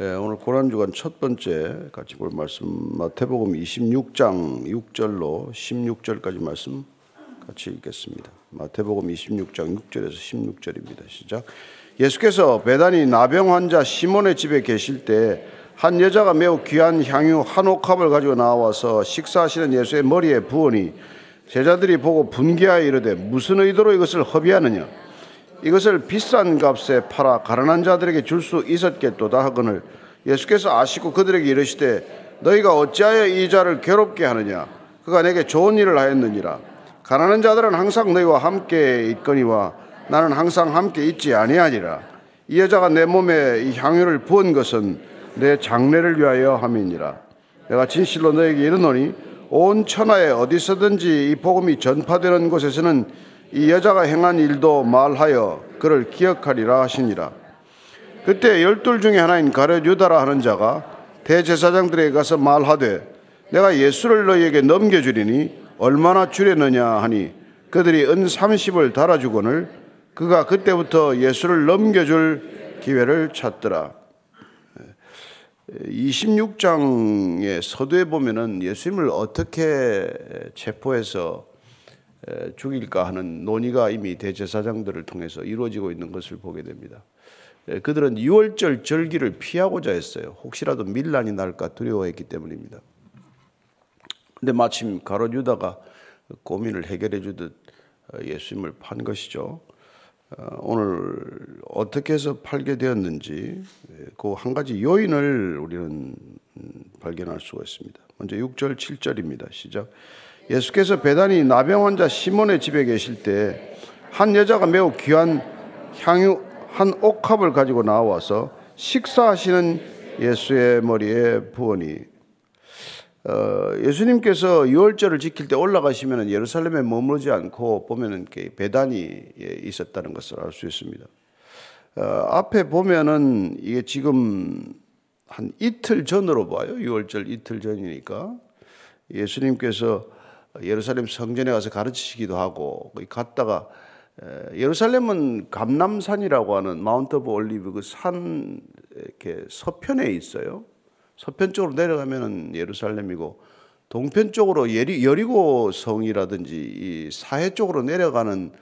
예, 오늘 고난주간 첫 번째 같이 볼 말씀 마태복음 26장 6절로 16절까지 말씀 같이 읽겠습니다. 마태복음 26장 6절에서 16절입니다. 시작. 예수께서 배단이 나병 환자 시몬의 집에 계실 때 한 여자가 매우 귀한 향유 한 옥합을 가지고 나와서 식사하시는 예수의 머리에 부으니 제자들이 보고 분개하여 이르되 무슨 의도로 이것을 허비하느냐 이것을 비싼 값에 팔아 가난한 자들에게 줄 수 있었겠도다 하거늘 예수께서 아시고 그들에게 이르시되 너희가 어찌하여 이 자를 괴롭게 하느냐? 그가 내게 좋은 일을 하였느니라. 가난한 자들은 항상 너희와 함께 있거니와 나는 항상 함께 있지 아니하니라. 이 여자가 내 몸에 이 향유를 부은 것은 내 장례를 위하여 함이니라. 내가 진실로 너에게 이르노니 온 천하에 어디서든지 이 복음이 전파되는 곳에서는 이 여자가 행한 일도 말하여 그를 기억하리라 하시니라. 그때 열둘 중에 하나인 가룟 유다라 하는 자가 대제사장들에게 가서 말하되 내가 예수를 너희에게 넘겨주리니 얼마나 주려느냐 하니 그들이 은 30을 달아주거늘 그가 그때부터 예수를 넘겨줄 기회를 찾더라. 26장의 서두에 보면은 예수님을 어떻게 체포해서 죽일까 하는 논의가 이미 대제사장들을 통해서 이루어지고 있는 것을 보게 됩니다. 그들은 6월절 절기를 피하고자 했어요. 혹시라도 밀란이 날까 두려워했기 때문입니다. 근데 마침 가롯 유다가 고민을 해결해 주듯 예수님을 판 것이죠. 어, 오늘 어떻게 해서 팔게 되었는지 그 한 가지 요인을 우리는 발견할 수가 있습니다. 먼저 6절 7절입니다. 시작. 예수께서 배단이 나병 환자 시몬의 집에 계실 때 한 여자가 매우 귀한 향유 한 옥합을 가지고 나와서 식사하시는 예수의 머리에 부으니 어, 예수님께서 유월절을 지킬 때 올라가시면 예루살렘에 머무르지 않고 보면은 배단이 있었다는 것을 알 수 있습니다. 어, 앞에 보면은 이게 지금 한 이틀 전으로 봐요. 유월절 이틀 전이니까 예수님께서 예루살렘 성전에 가서 가르치시기도 하고 갔다가 예루살렘은 감람산이라고 하는 Mount of Olive 그 산 이렇게 서편에 있어요. 서편 쪽으로 내려가면은 예루살렘이고 동편 쪽으로 예리, 여리고 성이라든지 이 사해 쪽으로 내려가는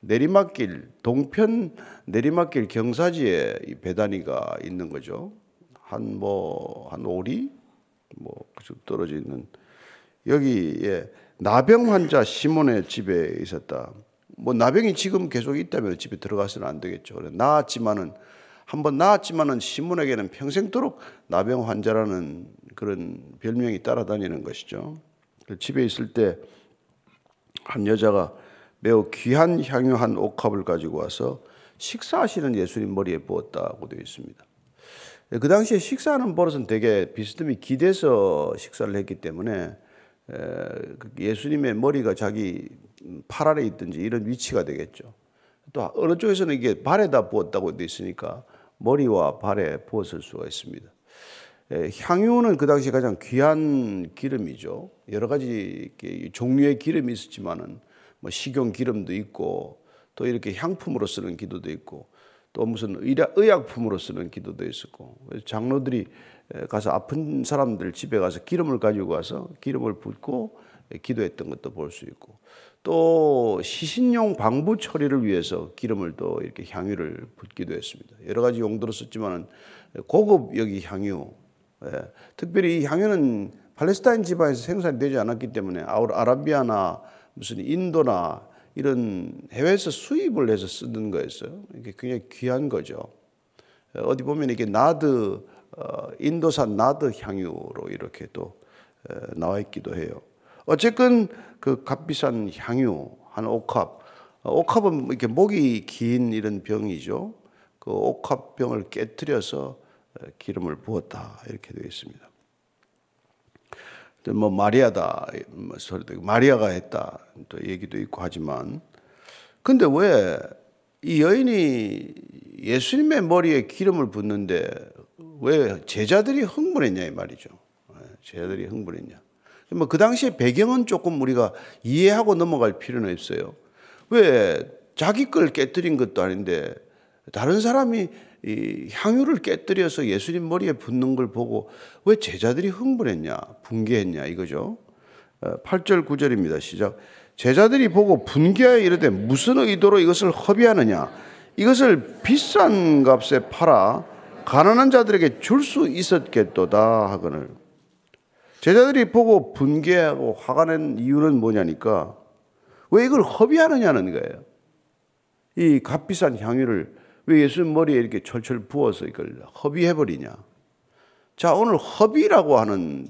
내리막길 동편 내리막길 경사지에 이 배단위가 있는 거죠. 한 뭐한 뭐, 오리 뭐 떨어져 있는 여기에 나병 환자 시몬의 집에 있었다. 뭐 나병이 지금 계속 있다면 집에 들어가서는 안 되겠죠. 나았지만은 한번 나았지만은 시몬에게는 평생도록 나병 환자라는 그런 별명이 따라다니는 것이죠. 그 집에 있을 때 한 여자가 매우 귀한 향유 한 옥합을 가지고 와서 식사하시는 예수님 머리에 부었다고 되어 있습니다. 그 당시에 식사하는 버릇은 되게 비스듬히 기대서 식사를 했기 때문에 그 예수님의 머리가 자기 팔 아래 있든지 이런 위치가 되겠죠. 또 어느 쪽에서는 이게 발에다 부었다고 되어 있으니까 머리와 발에 부었을 수가 있습니다. 향유는 그 당시 가장 귀한 기름이죠. 여러 가지 종류의 기름이 있었지만은 뭐 식용 기름도 있고 또 이렇게 향품으로 쓰는 기도도 있고 또 무슨 의약품으로 쓰는 기도도 있었고 장로들이 가서 아픈 사람들 집에 가서 기름을 가지고 와서 기름을 붓고 기도했던 것도 볼 수 있고 또 시신용 방부 처리를 위해서 기름을 또 이렇게 향유를 붓기도 했습니다. 여러 가지 용도로 썼지만은 고급 여기 향유, 예. 특별히 이 향유는 팔레스타인 지방에서 생산이 되지 않았기 때문에 아라비아나 무슨 인도나 이런 해외에서 수입을 해서 쓰는 거였어요. 이게 굉장히 귀한 거죠. 어디 보면 이게 나드 어, 인도산 나드 향유로 이렇게 또 나와 있기도 해요. 어쨌든 그 값비싼 향유 한 옥합, 어, 옥합은 이렇게 목이 긴 이런 병이죠. 그 옥합병을 깨뜨려서 기름을 부었다 이렇게 되어 있습니다. 뭐 마리아다 뭐 소리도 마리아가 했다 또 얘기도 있고 하지만 근데 왜 이 여인이 예수님의 머리에 기름을 붓는데 왜 제자들이 흥분했냐 이 말이죠. 예, 제자들이 흥분했냐. 뭐 그 당시에 배경은 조금 우리가 이해하고 넘어갈 필요는 없어요. 왜 자기 걸 깨뜨린 것도 아닌데 다른 사람이 이 향유를 깨뜨려서 예수님 머리에 붓는 걸 보고 왜 제자들이 흥분했냐, 분개했냐 이거죠. 8절 어, 9절입니다. 시작. 제자들이 보고 분개하여 이르되 무슨 의도로 이것을 허비하느냐? 이것을 비싼 값에 팔아 가난한 자들에게 줄 수 있었겠도다 하거늘. 제자들이 보고 분개하고 화가 낸 이유는 뭐냐니까 왜 이걸 허비하느냐는 거예요. 이 값비싼 향유를 왜 예수님 머리에 이렇게 철철 부어서 이걸 허비해 버리냐. 자, 오늘 허비라고 하는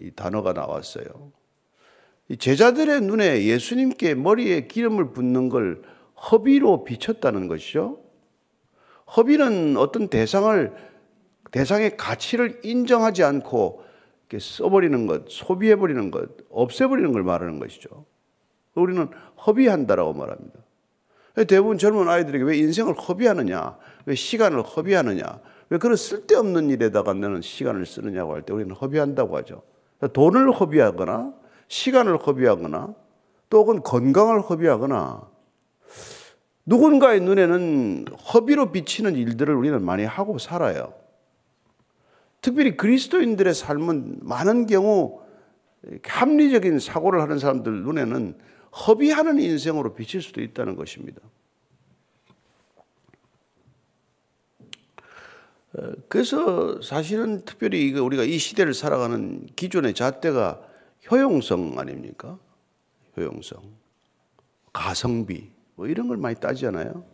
이 단어가 나왔어요. 제자들의 눈에 예수님께 머리에 기름을 붓는 걸 허비로 비쳤다는 것이죠. 허비는 어떤 대상을, 대상의 가치를 인정하지 않고 써버리는 것, 소비해버리는 것, 없애버리는 걸 말하는 것이죠. 우리는 허비한다라고 말합니다. 대부분 젊은 아이들에게 왜 인생을 허비하느냐, 왜 시간을 허비하느냐, 왜 그런 쓸데없는 일에다가 너는 시간을 쓰느냐고 할 때 우리는 허비한다고 하죠. 돈을 허비하거나, 시간을 허비하거나, 또 혹은 건강을 허비하거나, 누군가의 눈에는 허비로 비치는 일들을 우리는 많이 하고 살아요. 특별히 그리스도인들의 삶은 많은 경우 합리적인 사고를 하는 사람들 눈에는 허비하는 인생으로 비칠 수도 있다는 것입니다. 어, 그래서 사실은 특별히 우리가 이 시대를 살아가는 기존의 잣대가 효용성 아닙니까? 효용성. 가성비. 뭐 이런 걸 많이 따지잖아요.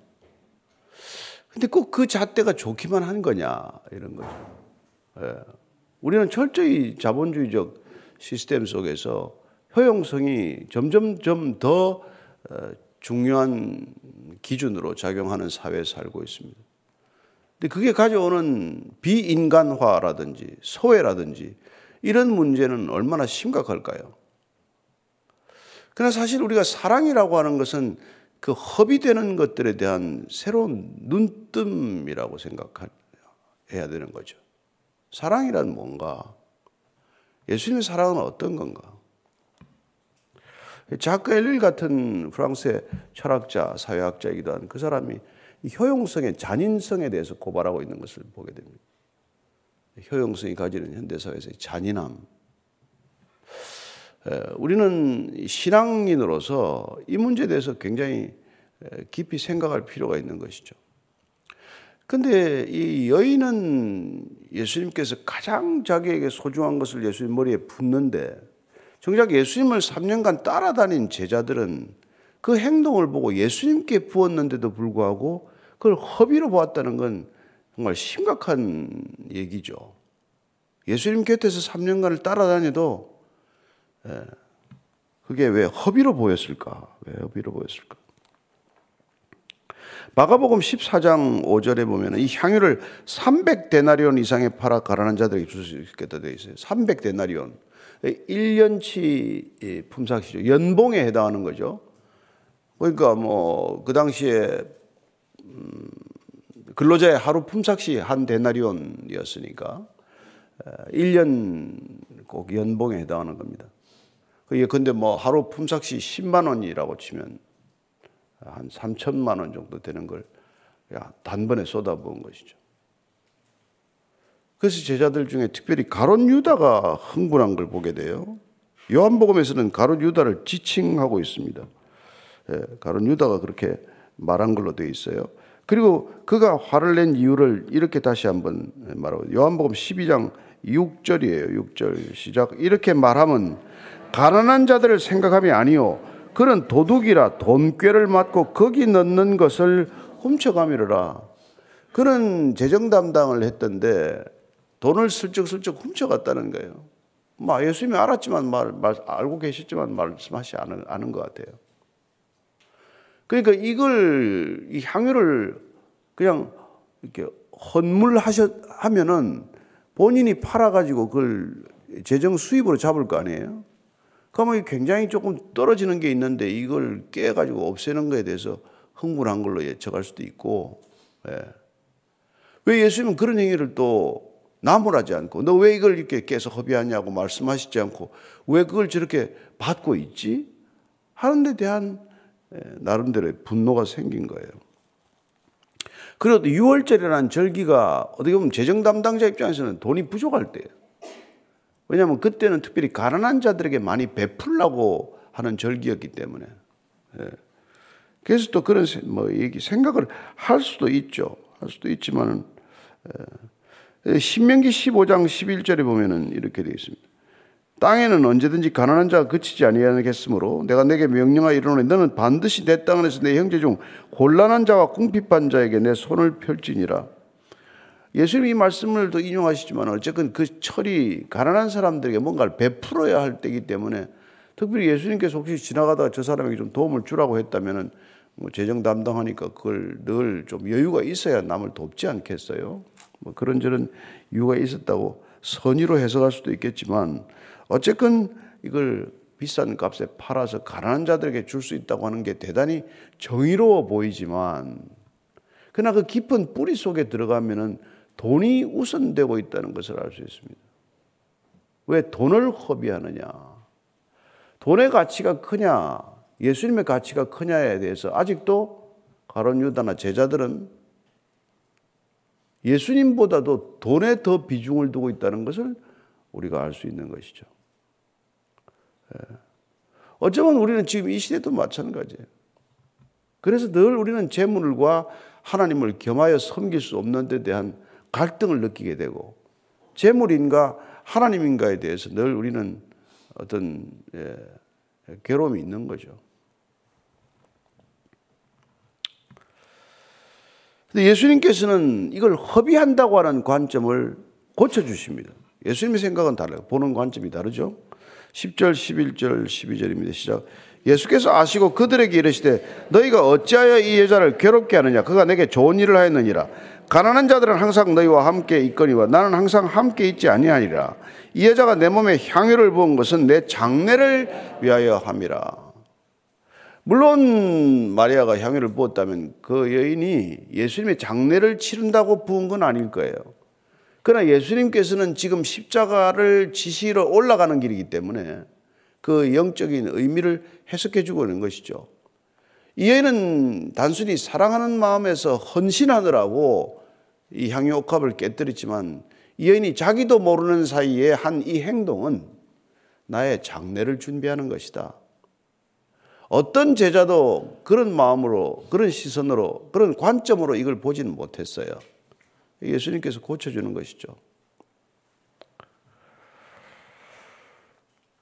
근데 꼭 그 잣대가 좋기만 한 거냐, 이런 거죠. 예. 우리는 철저히 자본주의적 시스템 속에서 효용성이 점점점 더 어, 중요한 기준으로 작용하는 사회에 살고 있습니다. 근데 그게 가져오는 비인간화라든지 소외라든지 이런 문제는 얼마나 심각할까요? 그러나 사실 우리가 사랑이라고 하는 것은 그 허비되는 것들에 대한 새로운 눈뜸이라고 생각해야 되는 거죠. 사랑이란 뭔가? 예수님의 사랑은 어떤 건가? 자크 엘릴 같은 프랑스의 철학자, 사회학자이기도 한 그 사람이 효용성의 잔인성에 대해서 고발하고 있는 것을 보게 됩니다. 효용성이 가지는 현대사회에서의 잔인함. 우리는 신앙인으로서 이 문제에 대해서 굉장히 깊이 생각할 필요가 있는 것이죠. 근데 이 여인은 예수님께서 가장 자기에게 소중한 것을 예수님 머리에 붓는데 정작 예수님을 3년간 따라다닌 제자들은 그 행동을 보고 예수님께 부었는데도 불구하고 그걸 허비로 보았다는 건 정말 심각한 얘기죠. 예수님 곁에서 3년간을 따라다녀도 예, 그게 왜 허비로 보였을까? 왜 허비로 보였을까? 마가복음 14장 5절에 보면 이 향유를 300데나리온 이상에 팔아 가난한 자들에게 있겠다 되어 있어요. 300데나리온. 1년치 품삯이죠. 연봉에 해당하는 거죠. 그러니까 뭐 그 당시에 음, 근로자의 하루 품삯이 한 데나리온이었으니까 1년 꼭 연봉에 해당하는 겁니다. 그런데 뭐 하루 품삯이 10만 원이라고 치면 한 3천만 원 정도 되는 걸 단번에 쏟아부은 것이죠. 그래서 제자들 중에 특별히 가론 유다가 흥분한 걸 보게 돼요. 요한복음에서는 가론 유다를 지칭하고 있습니다. 예, 가론 유다가 그렇게 말한 걸로 되어 있어요. 그리고 그가 화를 낸 이유를 이렇게 다시 한번 말하고 요한복음 12장 6절이에요. 6절 시작. 이렇게 말하면 가난한 자들을 생각함이 아니요 그는 도둑이라 돈꾀를 맞고 거기 넣는 것을 훔쳐가미르라. 그는 재정 담당을 했던데 돈을 슬쩍슬쩍 훔쳐갔다는 거예요. 뭐 예수님이 알았지만 말, 말 알고 계셨지만 말씀하시 않은 것 같아요. 그러니까 이걸 이 향유를 그냥 이렇게 헌물하셨 하면은 본인이 팔아 가지고 그걸 재정 수입으로 잡을 거 아니에요. 그러면 굉장히 조금 떨어지는 게 있는데 이걸 깨 가지고 없애는 거에 대해서 흥분한 걸로 예측할 수도 있고, 예. 왜 예수님은 그런 행위를 또 나무라지 않고, 너 왜 이걸 이렇게 깨서 허비하냐고 말씀하시지 않고, 왜 그걸 저렇게 받고 있지? 하는 데 대한 예, 나름대로의 분노가 생긴 거예요. 그래도 6월절이라는 절기가 어떻게 보면 재정 담당자 입장에서는 돈이 부족할 때예요. 왜냐하면 그때는 특별히 가난한 자들에게 많이 베풀라고 하는 절기였기 때문에. 예. 그래서 또 그런 뭐 얘기 생각을 할 수도 있죠. 할 수도 있지만은 예. 신명기 15장 11절에 보면은 이렇게 되어 있습니다. 땅에는 언제든지 가난한 자가 그치지 아니하겠으므로 내가 내게 명령하여 이르노니 너는 반드시 내 땅에서 내 형제 중 곤란한 자와 궁핍한 자에게 내 손을 펼지니라. 예수님이 말씀을 더 인용하시지만 어쨌든 그 철이 가난한 사람들에게 뭔가를 베풀어야 할 때이기 때문에 특별히 예수님께서 혹시 지나가다가 저 사람에게 좀 도움을 주라고 했다면은 뭐 재정 담당하니까 그걸 늘 좀 여유가 있어야 남을 돕지 않겠어요? 뭐 그런저런 이유가 있었다고 선의로 해석할 수도 있겠지만 어쨌건 이걸 비싼 값에 팔아서 가난한 자들에게 줄 수 있다고 하는 게 대단히 정의로워 보이지만 그러나 그 깊은 뿌리 속에 들어가면은 돈이 우선되고 있다는 것을 알 수 있습니다. 왜 돈을 허비하느냐? 돈의 가치가 크냐? 예수님의 가치가 크냐에 대해서 아직도 가론 유다나 제자들은 예수님보다도 돈에 더 비중을 두고 있다는 것을 우리가 알 수 있는 것이죠. 예. 어쩌면 우리는 지금 이 시대도 마찬가지예요. 그래서 늘 우리는 재물과 하나님을 겸하여 섬길 수 없는 데 대한 갈등을 느끼게 되고 재물인가 하나님인가에 대해서 늘 우리는 어떤 예, 괴로움이 있는 거죠. 근데 예수님께서는 이걸 허비한다고 하는 관점을 고쳐주십니다. 예수님의 생각은 달라요. 보는 관점이 다르죠. 10절, 11절, 12절입니다. 시작. 예수께서 아시고 그들에게 이르시되 너희가 어찌하여 이 여자를 괴롭게 하느냐? 그가 내게 좋은 일을 하였느니라. 가난한 자들은 항상 너희와 함께 있거니와 나는 항상 함께 있지 아니하니라. 이 여자가 내 몸에 향유를 부은 것은 내 장례를 위하여 함이라. 물론 마리아가 향유를 부었다면 그 여인이 예수님의 장례를 치른다고 부은 건 아닐 거예요 그러나 예수님께서는 지금 십자가를 지시러 올라가는 길이기 때문에 그 영적인 의미를 해석해 주고 있는 것이죠. 이 여인은 단순히 사랑하는 마음에서 헌신하느라고 이 향유 옥합을 깨뜨렸지만 이 여인이 자기도 모르는 사이에 한 이 행동은 나의 장례를 준비하는 것이다. 어떤 제자도 그런 마음으로, 그런 시선으로, 그런 관점으로 이걸 보지는 못했어요. 예수님께서 고쳐주는 것이죠.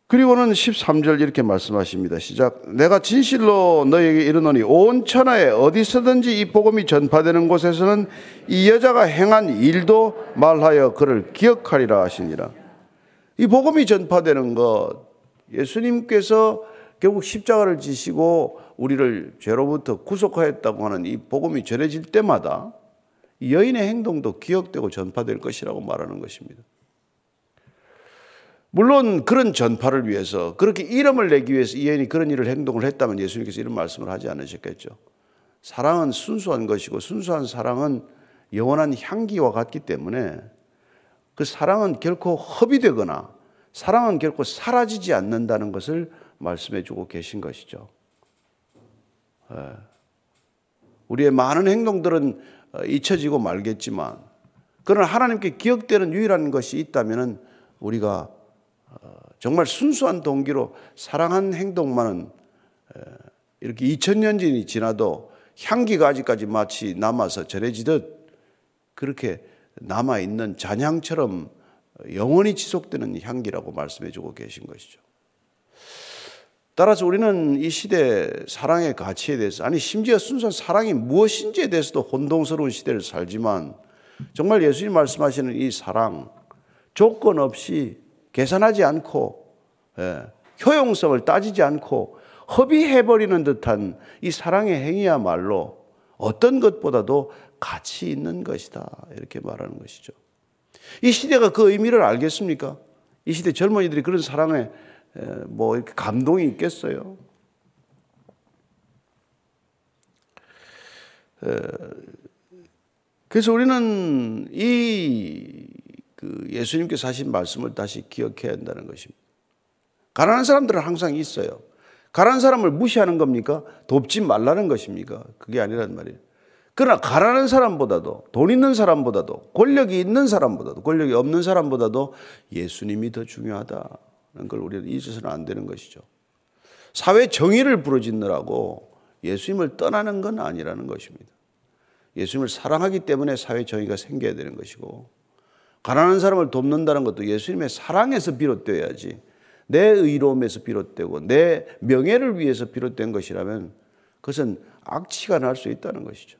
그리고는 13절 이렇게 말씀하십니다. 시작. 내가 진실로 너에게 이르노니 온 천하에 어디서든지 이 복음이 전파되는 곳에서는 이 여자가 행한 일도 말하여 그를 기억하리라 하시니라. 이 복음이 전파되는 것, 예수님께서 결국 십자가를 지시고 우리를 죄로부터 구속하였다고 하는 이 복음이 전해질 때마다 여인의 행동도 기억되고 전파될 것이라고 말하는 것입니다. 물론 그런 전파를 위해서 그렇게 이름을 내기 위해서 이 여인이 그런 일을 행동을 했다면 예수님께서 이런 말씀을 하지 않으셨겠죠. 사랑은 순수한 것이고 순수한 사랑은 영원한 향기와 같기 때문에 그 사랑은 결코 허비되거나 사랑은 결코 사라지지 않는다는 것을 말씀해 주고 계신 것이죠. 예. 우리의 많은 행동들은 어, 잊혀지고 말겠지만 그러나 하나님께 기억되는 유일한 것이 있다면 우리가 어, 정말 순수한 동기로 사랑한 행동만은 이렇게 2000년전이 지나도 향기가 아직까지 마치 남아서 전해지듯 그렇게 남아있는 잔향처럼 영원히 지속되는 향기라고 말씀해 주고 계신 것이죠. 따라서 우리는 이 시대 사랑의 가치에 대해서 아니 심지어 순수한 사랑이 무엇인지에 대해서도 혼동스러운 시대를 살지만 정말 예수님 말씀하시는 이 사랑 조건 없이 계산하지 않고 예, 효용성을 따지지 않고 허비해버리는 듯한 이 사랑의 행위야말로 어떤 것보다도 가치 있는 것이다 이렇게 말하는 것이죠. 이 시대가 그 의미를 알겠습니까? 이 시대 젊은이들이 그런 사랑에 뭐 이렇게 감동이 있겠어요? 그래서 우리는 이 그 예수님께서 하신 말씀을 다시 기억해야 한다는 것입니다. 가난한 사람들은 항상 있어요. 가난한 사람을 무시하는 겁니까? 돕지 말라는 것입니까? 그게 아니란 말이에요. 그러나 가난한 사람보다도 돈 있는 사람보다도 권력이 있는 사람보다도 권력이 없는 사람보다도 예수님이 더 중요하다 는걸 우리는 잊어서는 안 되는 것이죠. 사회 정의를 부르짖느라고 예수님을 떠나는 건 아니라는 것입니다. 예수님을 사랑하기 때문에 사회 정의가 생겨야 되는 것이고 가난한 사람을 돕는다는 것도 예수님의 사랑에서 비롯되어야지 내 의로움에서 비롯되고 내 명예를 위해서 비롯된 것이라면 그것은 악취가 날 수 있다는 것이죠.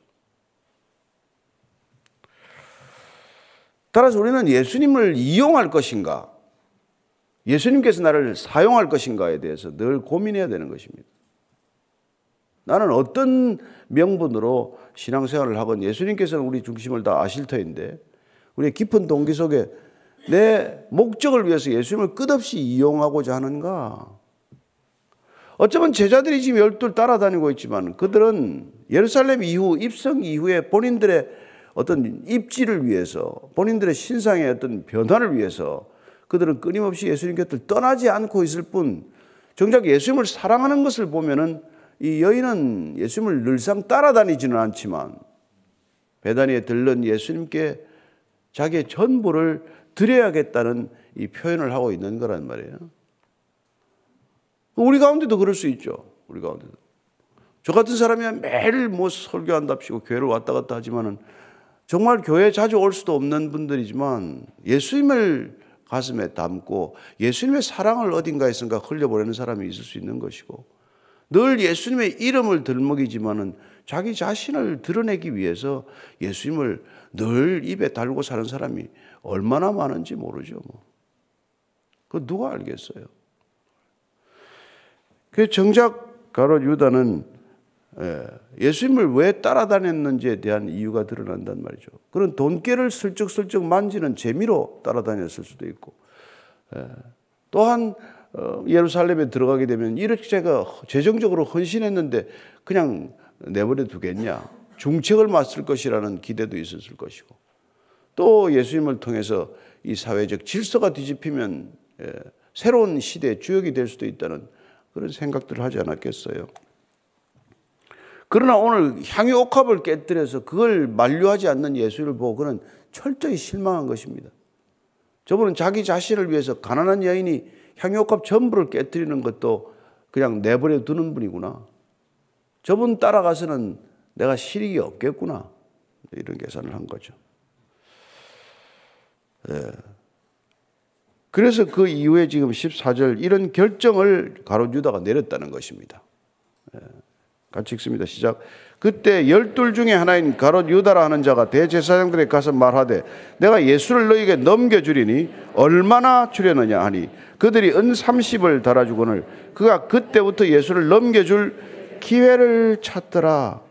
따라서 우리는 예수님을 이용할 것인가, 예수님께서 나를 사용할 것인가에 대해서 늘 고민해야 되는 것입니다. 나는 어떤 명분으로 신앙생활을 하건 예수님께서는 우리 중심을 다 아실 터인데 우리의 깊은 동기 속에 내 목적을 위해서 예수님을 끝없이 이용하고자 하는가? 어쩌면 제자들이 지금 열둘 따라다니고 있지만 그들은 예루살렘 이후 입성 이후에 본인들의 어떤 입지를 위해서 본인들의 신상의 어떤 변화를 위해서 그들은 끊임없이 예수님 곁을 떠나지 않고 있을 뿐 정작 예수님을 사랑하는 것을 보면은 이 여인은 예수님을 늘상 따라다니지는 않지만 배단위에 들른 예수님께 자기의 전부를 드려야겠다는 이 표현을 하고 있는 거란 말이에요. 우리 가운데도 그럴 수 있죠. 우리 가운데도. 저 같은 사람이 매일 뭐 설교한답시고 교회를 왔다 갔다 하지만은 정말 교회 자주 올 수도 없는 분들이지만 예수님을 가슴에 담고 예수님의 사랑을 어딘가에선가 흘려보내는 사람이 있을 수 있는 것이고 늘 예수님의 이름을 들먹이지만은 자기 자신을 드러내기 위해서 예수님을 늘 입에 달고 사는 사람이 얼마나 많은지 모르죠. 뭐. 그 누가 알겠어요? 그 정작 가롯 유다는 예, 예수님을 왜 따라다녔는지에 대한 이유가 드러난단 말이죠. 그런 돈깨를 슬쩍슬쩍 만지는 재미로 따라다녔을 수도 있고, 예, 또한 어, 예루살렘에 들어가게 되면 이렇게 제가 재정적으로 헌신했는데 그냥 내버려 두겠냐. 중책을 맡을 것이라는 기대도 있었을 것이고, 또 예수님을 통해서 이 사회적 질서가 뒤집히면 예, 새로운 시대의 주역이 될 수도 있다는 그런 생각들을 하지 않았겠어요. 그러나 오늘 향유 옥합을 깨뜨려서 그걸 만류하지 않는 예수를 보고 그는 철저히 실망한 것입니다. 저분은 자기 자신을 위해서 가난한 여인이 향유 옥합 전부를 깨뜨리는 것도 그냥 내버려 두는 분이구나. 저분 따라가서는 내가 실익이 없겠구나. 이런 계산을 한 거죠. 예. 그래서 그 이후에 지금 14절 이런 결정을 가로 유다가 내렸다는 것입니다. 예. 같이 읽습니다. 시작. 그때 열둘 중에 하나인 가롯 유다라 하는 자가 대제사장들에 가서 말하되 내가 예수를 너에게 넘겨주리니 얼마나 주려느냐 하니 그들이 은 30을 달아주거늘 그가 그때부터 예수를 넘겨줄 기회를 찾더라.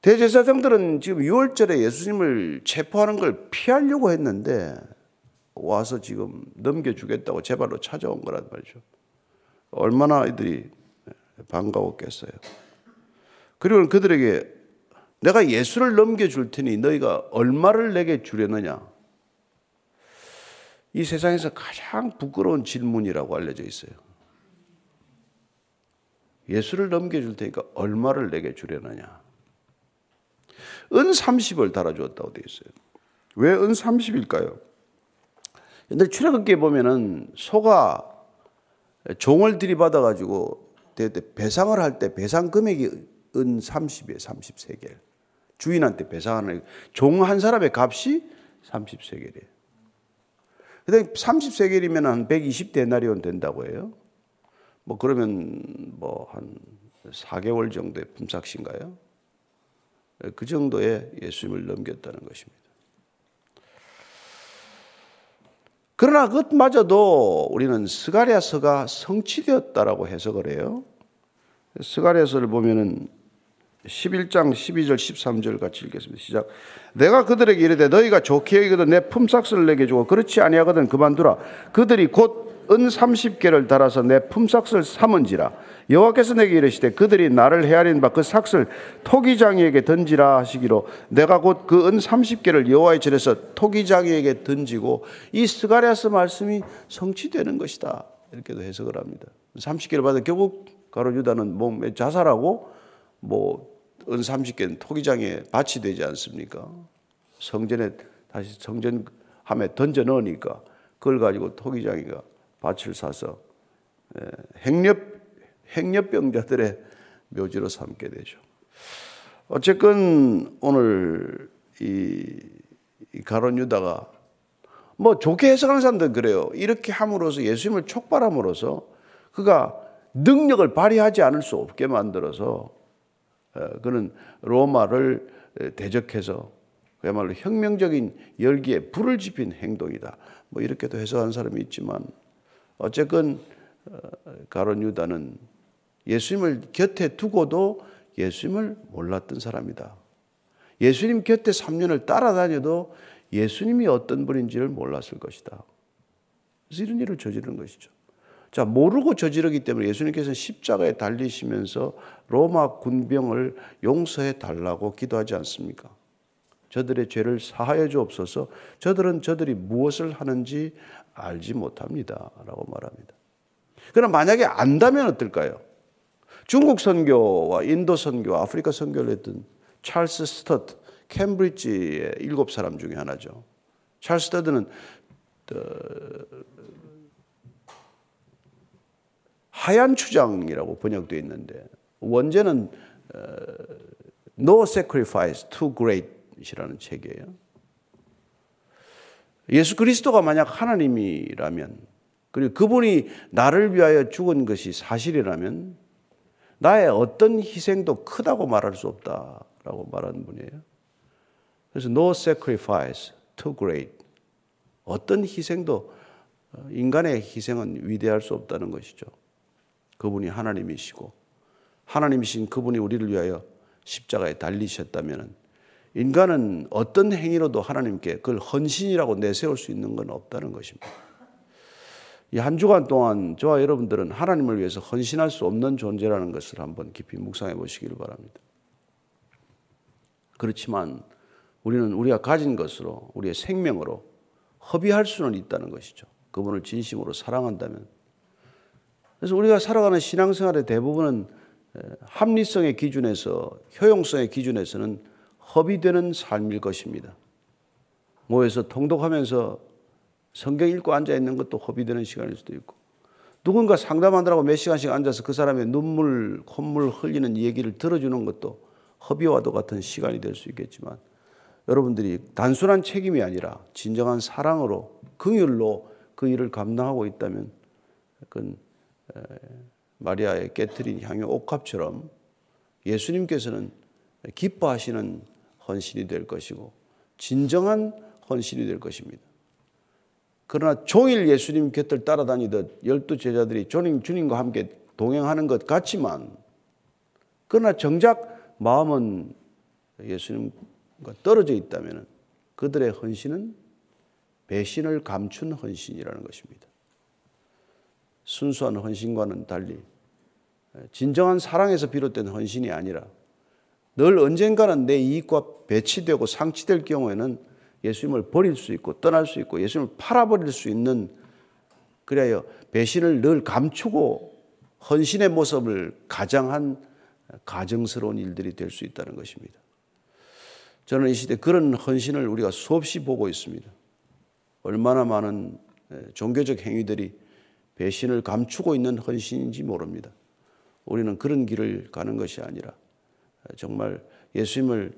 대제사장들은 지금 6월절에 예수님을 체포하는 걸 피하려고 했는데 와서 지금 넘겨주겠다고 제 발로 찾아온 거란 말이죠. 얼마나 이들이 반가웠겠어요. 그리고 그들에게 내가 예수를 넘겨줄 테니 너희가 얼마를 내게 주려느냐? 이 세상에서 가장 부끄러운 질문이라고 알려져 있어요. 예수를 넘겨줄 테니까 얼마를 내게 주려느냐? 은 30을 달아주었다고 되어 있어요. 왜 은 30일까요? 옛날 출애굽기에 보면은 소가 종을 들이받아 가지고 배상을 할 때 배상 금액이 은 30이에요. 30세겔. 주인한테 배상하는 종 한 사람의 값이 30세겔이에요. 근데 30세겔이면 한 120데나리온 된다고 해요. 뭐 그러면 뭐 한 4개월 정도의 품삯인가요? 그 정도의 예수님을 넘겼다는 것입니다. 그러나 그것마저도 우리는 스가랴서가 성취되었다라고 해석을 해요. 스가랴서를 보면은 11장 12절 13절 같이 읽겠습니다. 시작. 내가 그들에게 이르되 너희가 좋게 여기거든 내 품삯을 내게 주고 그렇지 아니하거든 그만두라. 그들이 곧 은 30개를 달아서 내 품삯을 삼은지라. 여호와께서 내게 이르시되 그들이 나를 헤아린 바 그 삭을 토기장이에게 던지라 하시기로 내가 곧 그 은 30개를 여호와의 전에서 토기장이에게 던지고 이 스가랴서 말씀이 성취되는 것이다. 이렇게도 해석을 합니다. 30개를 받아 결국 가룟 유다는 목매 자살하고 뭐 은 30개는 토기장이 밭이 되지 않습니까? 성전에 다시 성전함에 던져 넣으니까 그걸 가지고 토기장이가 밭을 사서 행렵 행렵병자들의 묘지로 삼게 되죠. 어쨌건 오늘 이, 이 가론 유다가 뭐 좋게 해석하는 사람들은 그래요. 이렇게 함으로써 예수님을 촉발함으로써 그가 능력을 발휘하지 않을 수 없게 만들어서 어, 그는 로마를 대적해서 그야말로 혁명적인 열기에 불을 지핀 행동이다. 뭐 이렇게도 해석하는 사람이 있지만 어쨌건 어, 가론 유다는 예수님을 곁에 두고도 예수님을 몰랐던 사람이다. 예수님 곁에 3년을 따라다녀도 예수님이 어떤 분인지를 몰랐을 것이다. 그래서 이런 일을 저지른 것이죠. 자, 모르고 저지르기 때문에 예수님께서는 십자가에 달리시면서 로마 군병을 용서해 달라고 기도하지 않습니까? 저들의 죄를 사하여 주옵소서. 저들은 저들이 무엇을 하는지 알지 못합니다. 라고 말합니다. 그럼 만약에 안다면 어떨까요? 중국 선교와 인도 선교, 아프리카 선교를 했던 찰스 스터드, 캠브리지의 일곱 사람 중에 하나죠. 찰스 스터드는 하얀 추장이라고 번역되어 있는데 원제는 No Sacrifice Too Great 이라는 책이에요. 예수 그리스도가 만약 하나님이라면 그리고 그분이 나를 위하여 죽은 것이 사실이라면 나의 어떤 희생도 크다고 말할 수 없다라고 말하는 분이에요. 그래서 no sacrifice too great. 어떤 희생도 인간의 희생은 위대할 수 없다는 것이죠. 그분이 하나님이시고 하나님이신 그분이 우리를 위하여 십자가에 달리셨다면 인간은 어떤 행위로도 하나님께 그걸 헌신이라고 내세울 수 있는 건 없다는 것입니다. 이 한 주간 동안 저와 여러분들은 하나님을 위해서 헌신할 수 없는 존재라는 것을 한번 깊이 묵상해 보시기를 바랍니다. 그렇지만 우리는 우리가 가진 것으로 우리의 생명으로 허비할 수는 있다는 것이죠. 그분을 진심으로 사랑한다면. 그래서 우리가 살아가는 신앙생활의 대부분은 합리성의 기준에서 효용성의 기준에서는 허비되는 삶일 것입니다. 모여서 통독하면서 성경 읽고 앉아 있는 것도 허비되는 시간일 수도 있고 누군가 상담하느라고 몇 시간씩 앉아서 그 사람의 눈물, 콧물 흘리는 얘기를 들어주는 것도 허비와도 같은 시간이 될 수 있겠지만 여러분들이 단순한 책임이 아니라 진정한 사랑으로 긍휼로 그 일을 감당하고 있다면 그건 마리아의 깨트린 향유 옥합처럼 예수님께서는 기뻐하시는 헌신이 될 것이고 진정한 헌신이 될 것입니다. 그러나 종일 예수님 곁을 따라다니듯 열두 제자들이 주님, 주님과 함께 동행하는 것 같지만 그러나 정작 마음은 예수님과 떨어져 있다면 그들의 헌신은 배신을 감춘 헌신이라는 것입니다. 순수한 헌신과는 달리 진정한 사랑에서 비롯된 헌신이 아니라 늘 언젠가는 내 이익과 배치되고 상치될 경우에는 예수님을 버릴 수 있고 떠날 수 있고 예수님을 팔아버릴 수 있는 그래야 배신을 늘 감추고 헌신의 모습을 가장한 가정스러운 일들이 될 수 있다는 것입니다. 저는 이 시대 그런 헌신을 우리가 수없이 보고 있습니다. 얼마나 많은 종교적 행위들이 배신을 감추고 있는 헌신인지 모릅니다. 우리는 그런 길을 가는 것이 아니라 정말 예수님을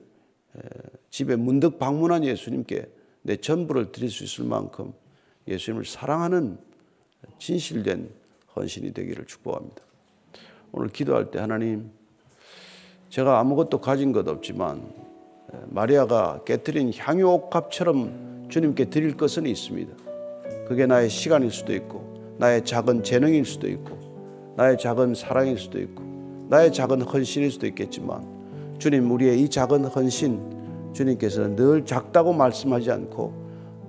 집에 문득 방문한 예수님께 내 전부를 드릴 수 있을 만큼 예수님을 사랑하는 진실된 헌신이 되기를 축복합니다. 오늘 기도할 때 하나님, 제가 아무것도 가진 것 없지만 마리아가 깨뜨린 향유옥합처럼 주님께 드릴 것은 있습니다. 그게 나의 시간일 수도 있고, 나의 작은 재능일 수도 있고, 나의 작은 사랑일 수도 있고, 나의 작은 헌신일 수도 있겠지만, 주님 우리의 이 작은 헌신 주님께서는 늘 작다고 말씀하지 않고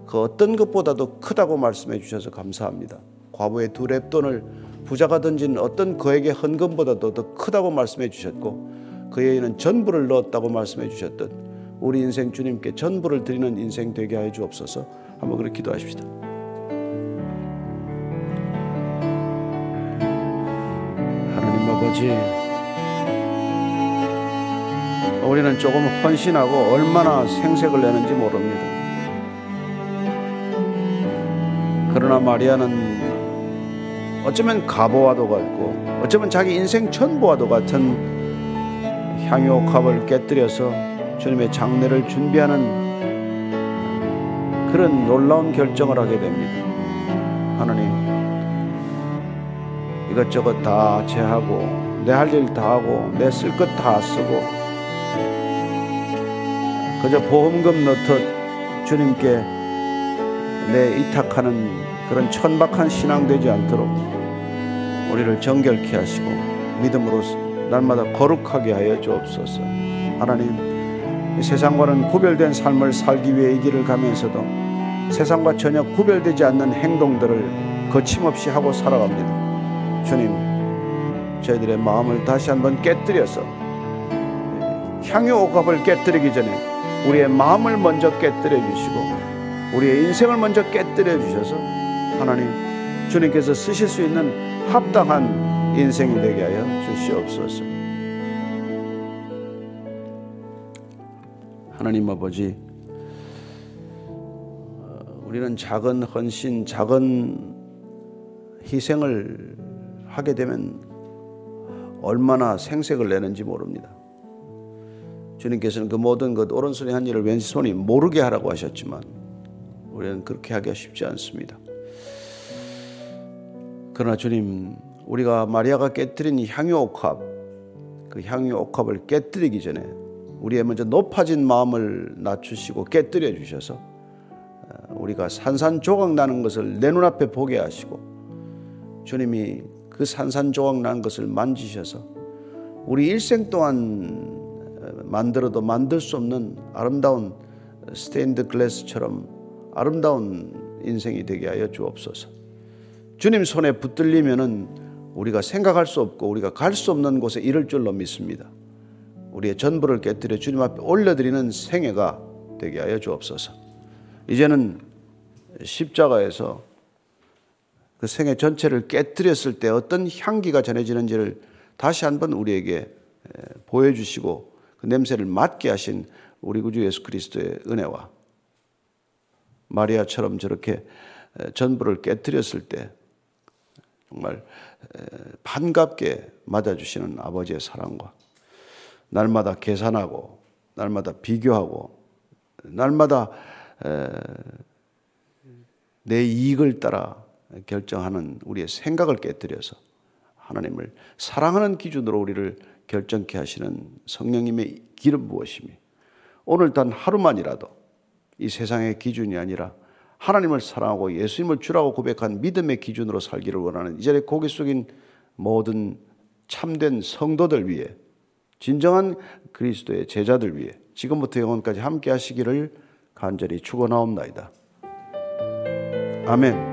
그 어떤 것보다도 크다고 말씀해 주셔서 감사합니다. 과부의 두 랩돈을 부자가 던진 어떤 그에게 헌금보다도 더 크다고 말씀해 주셨고 그에게는 전부를 넣었다고 말씀해 주셨듯 우리 인생 주님께 전부를 드리는 인생 되게 하여 주옵소서 한번 그렇게 기도하십시다. 하나님 아버지 우리는 조금 헌신하고 얼마나 생색을 내는지 모릅니다. 그러나 마리아는 어쩌면 가보와도 같고 어쩌면 자기 인생 전부와도 같은 향유옥합을 깨뜨려서 주님의 장례를 준비하는 그런 놀라운 결정을 하게 됩니다. 하나님, 이것저것 다 제하고 내 할 일 다 하고 내 쓸 것 다 쓰고 그저 보험금 넣듯 주님께 내 이탁하는 그런 천박한 신앙 되지 않도록 우리를 정결케 하시고 믿음으로 날마다 거룩하게 하여 주옵소서. 하나님, 이 세상과는 구별된 삶을 살기 위해 이 길을 가면서도 세상과 전혀 구별되지 않는 행동들을 거침없이 하고 살아갑니다. 주님, 저희들의 마음을 다시 한번 깨뜨려서 향유 옥합을 깨뜨리기 전에 우리의 마음을 먼저 깨뜨려 주시고 우리의 인생을 먼저 깨뜨려 주셔서 하나님 주님께서 쓰실 수 있는 합당한 인생이 되게 하여 주시옵소서. 하나님 아버지, 우리는 작은 헌신, 작은 희생을 하게 되면 얼마나 생색을 내는지 모릅니다. 주님께서는 그 모든 것 오른손이 한 일을 왼손이 모르게 하라고 하셨지만 우리는 그렇게 하기가 쉽지 않습니다. 그러나 주님, 우리가 마리아가 깨뜨린 향유 옥합, 그 향유 옥합을 깨뜨리기 전에 우리의 먼저 높아진 마음을 낮추시고 깨뜨려 주셔서 어, 우리가 산산조각 나는 것을 내 눈앞에 보게 하시고 주님이 그 산산조각 난 것을 만지셔서 우리 일생 동안 어, 만들어도 만들 수 없는 아름다운 스테인드 글래스처럼 아름다운 인생이 되게 하여 주옵소서. 주님 손에 붙들리면은 우리가 생각할 수 없고 우리가 갈 수 없는 곳에 이를 줄로 믿습니다. 우리의 전부를 깨뜨려 주님 앞에 올려드리는 생애가 되게 하여 주옵소서. 이제는 십자가에서 그 생애 전체를 깨뜨렸을 때 어떤 향기가 전해지는지를 다시 한번 우리에게 보여주시고 그 냄새를 맡게 하신 우리 구주 예수 그리스도의 은혜와 마리아처럼 저렇게 전부를 깨뜨렸을 때 정말 반갑게 맞아주시는 아버지의 사랑과 날마다 계산하고 날마다 비교하고 날마다 내 이익을 따라 결정하는 우리의 생각을 깨뜨려서 하나님을 사랑하는 기준으로 우리를 결정케 하시는 성령님의 길은 무엇이며 오늘 단 하루만이라도 이 세상의 기준이 아니라 하나님을 사랑하고 예수님을 주라고 고백한 믿음의 기준으로 살기를 원하는 이 자리에 고개 숙인 모든 참된 성도들 위해 진정한 그리스도의 제자들 위해 지금부터 영원까지 함께 하시기를 간절히 축원하옵나이다. 아멘.